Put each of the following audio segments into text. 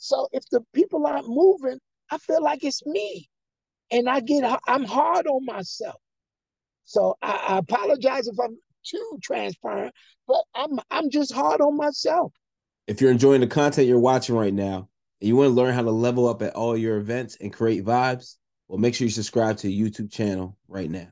So if the people aren't moving, I feel like it's me. And I get I'm hard on myself. So I, I apologize if I'm too transparent, but I'm I'm just hard on myself. If you're enjoying the content you're watching right now, and you want to learn how to level up at all your events and create vibes, well, make sure you subscribe to the YouTube channel right now.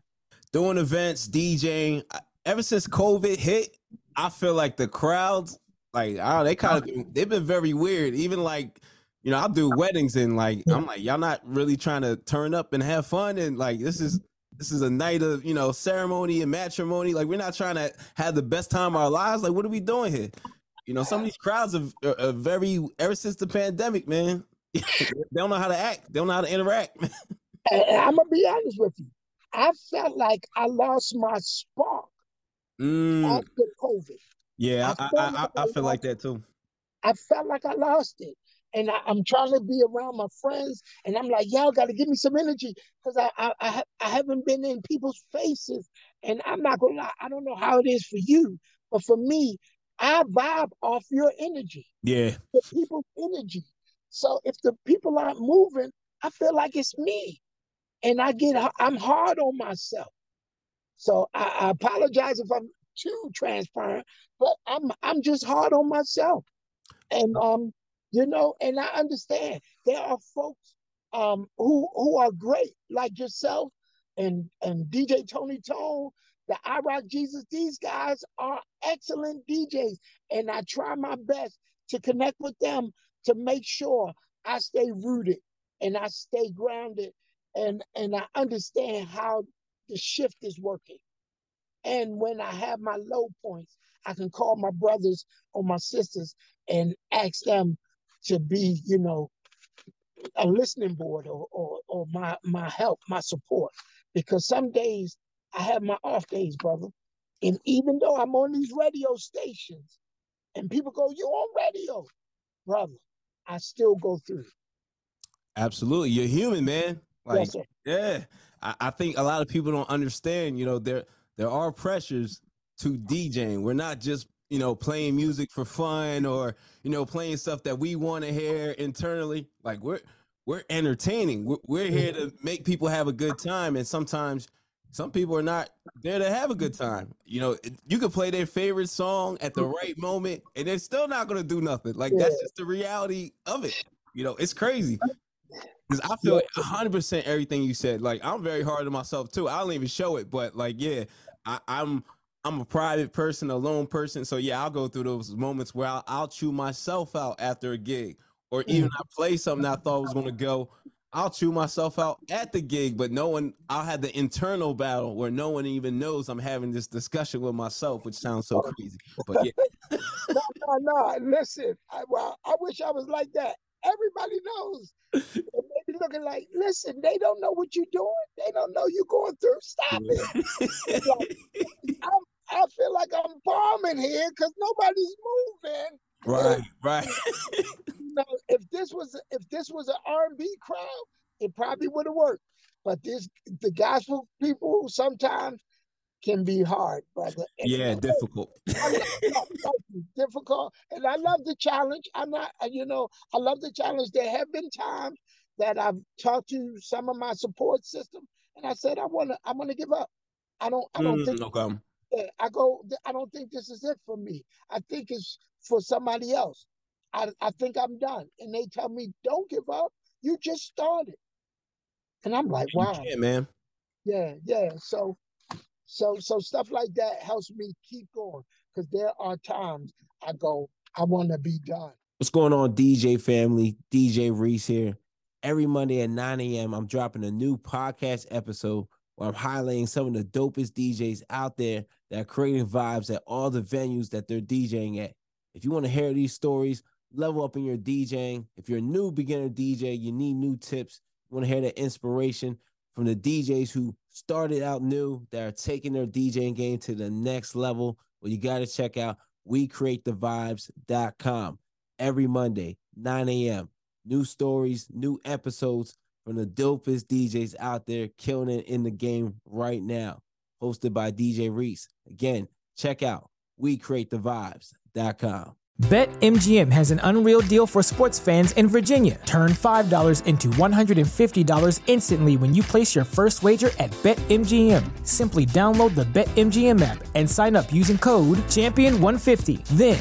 Doing events, DJing, ever since COVID hit, I feel like the crowds, like, oh, they kind of they've been very weird. Even like, you know, I'll do weddings and like I'm like, y'all not really trying to turn up and have fun and like this is this is a night of you know ceremony and matrimony. Like we're not trying to have the best time of our lives. Like what are we doing here? You know, some of these crowds are, are, are very ever since the pandemic, man. they don't know how to act. They don't know how to interact. and I'm gonna be honest with you. I felt like I lost my spark mm. after COVID. Yeah, I, I, I, I feel like that too. I felt like I lost it and I, am trying to be around my friends, and I'm like, y'all got to give me some energy because I, I I, I haven't been in people's faces, and I'm not gonna lie, I don't know how it is for you, but for me, I vibe off your energy. Yeah, the people's energy. So if the people aren't moving, I feel like it's me, and I get I'm hard on myself. So I, I apologize if I'm too transparent, but I'm I'm just hard on myself, and um you know, and I understand there are folks um, who who are great, like yourself and and DJ Tony Tone, the I Rock Jesus. These guys are excellent DJs, and I try my best to connect with them to make sure I stay rooted and I stay grounded, and and I understand how the shift is working. And when I have my low points, I can call my brothers or my sisters and ask them to be, you know, a listening board or, or, or my, my help, my support. Because some days I have my off days, brother. And even though I'm on these radio stations and people go, "You're on radio, brother, I still go through. Absolutely. You're human, man. Like, yes, yeah. I, I think a lot of people don't understand, you know, there there are pressures to DJing. We're not just you know, playing music for fun or, you know, playing stuff that we want to hear internally. Like we're we're entertaining. We're, we're here to make people have a good time. And sometimes some people are not there to have a good time. You know, you can play their favorite song at the right moment and they're still not going to do nothing. Like that's just the reality of it. You know, it's crazy. Because I feel 100% everything you said. Like, I'm very hard on myself too. I don't even show it, but like, yeah, I, I'm I'm a private person, a lone person. So yeah, I'll go through those moments where I'll, I'll chew myself out after a gig, or hmm. even I play something I thought was gonna go. I'll chew myself out at the gig, but no one. I'll have the internal battle where no one even knows I'm having this discussion with myself, which sounds so crazy. But yeah, no, no, no. Listen, I, well, I wish I was like that. Everybody knows. Looking like, listen, they don't know what you're doing. They don't know you're going through. Stop it. like, I'm feel like I'm bombing here because nobody's moving. Right, right. you know, if this was if this was an R&B crowd, it probably would have worked. But this the gospel people sometimes can be hard, brother. yeah, difficult. difficult, and I love the challenge. I'm not, uh, you know, I love the challenge. There have been times that I've talked to some of my support system, and I said I want to, I want to give up. I don't, I don't mm, think. Okay. I go, I don't think this is it for me. I think it's for somebody else. I, I think I'm done. And they tell me, don't give up. You just started. And I'm like, wow. man. Yeah, yeah. So so so stuff like that helps me keep going. Because there are times I go, I want to be done. What's going on, DJ family? DJ Reese here. Every Monday at 9 a.m., I'm dropping a new podcast episode where I'm highlighting some of the dopest DJs out there that are creating vibes at all the venues that they're DJing at. If you want to hear these stories, level up in your DJing. If you're a new beginner DJ, you need new tips. You want to hear the inspiration from the DJs who started out new that are taking their DJing game to the next level. Well, you got to check out WeCreateTheVibes.com every Monday, 9 a.m. New stories, new episodes from the dopest DJs out there killing it in the game right now. Hosted by DJ Reese. Again, check out WeCreateTheVibes.com. BetMGM has an unreal deal for sports fans in Virginia. Turn $5 into $150 instantly when you place your first wager at BetMGM. Simply download the BetMGM app and sign up using code Champion150. Then,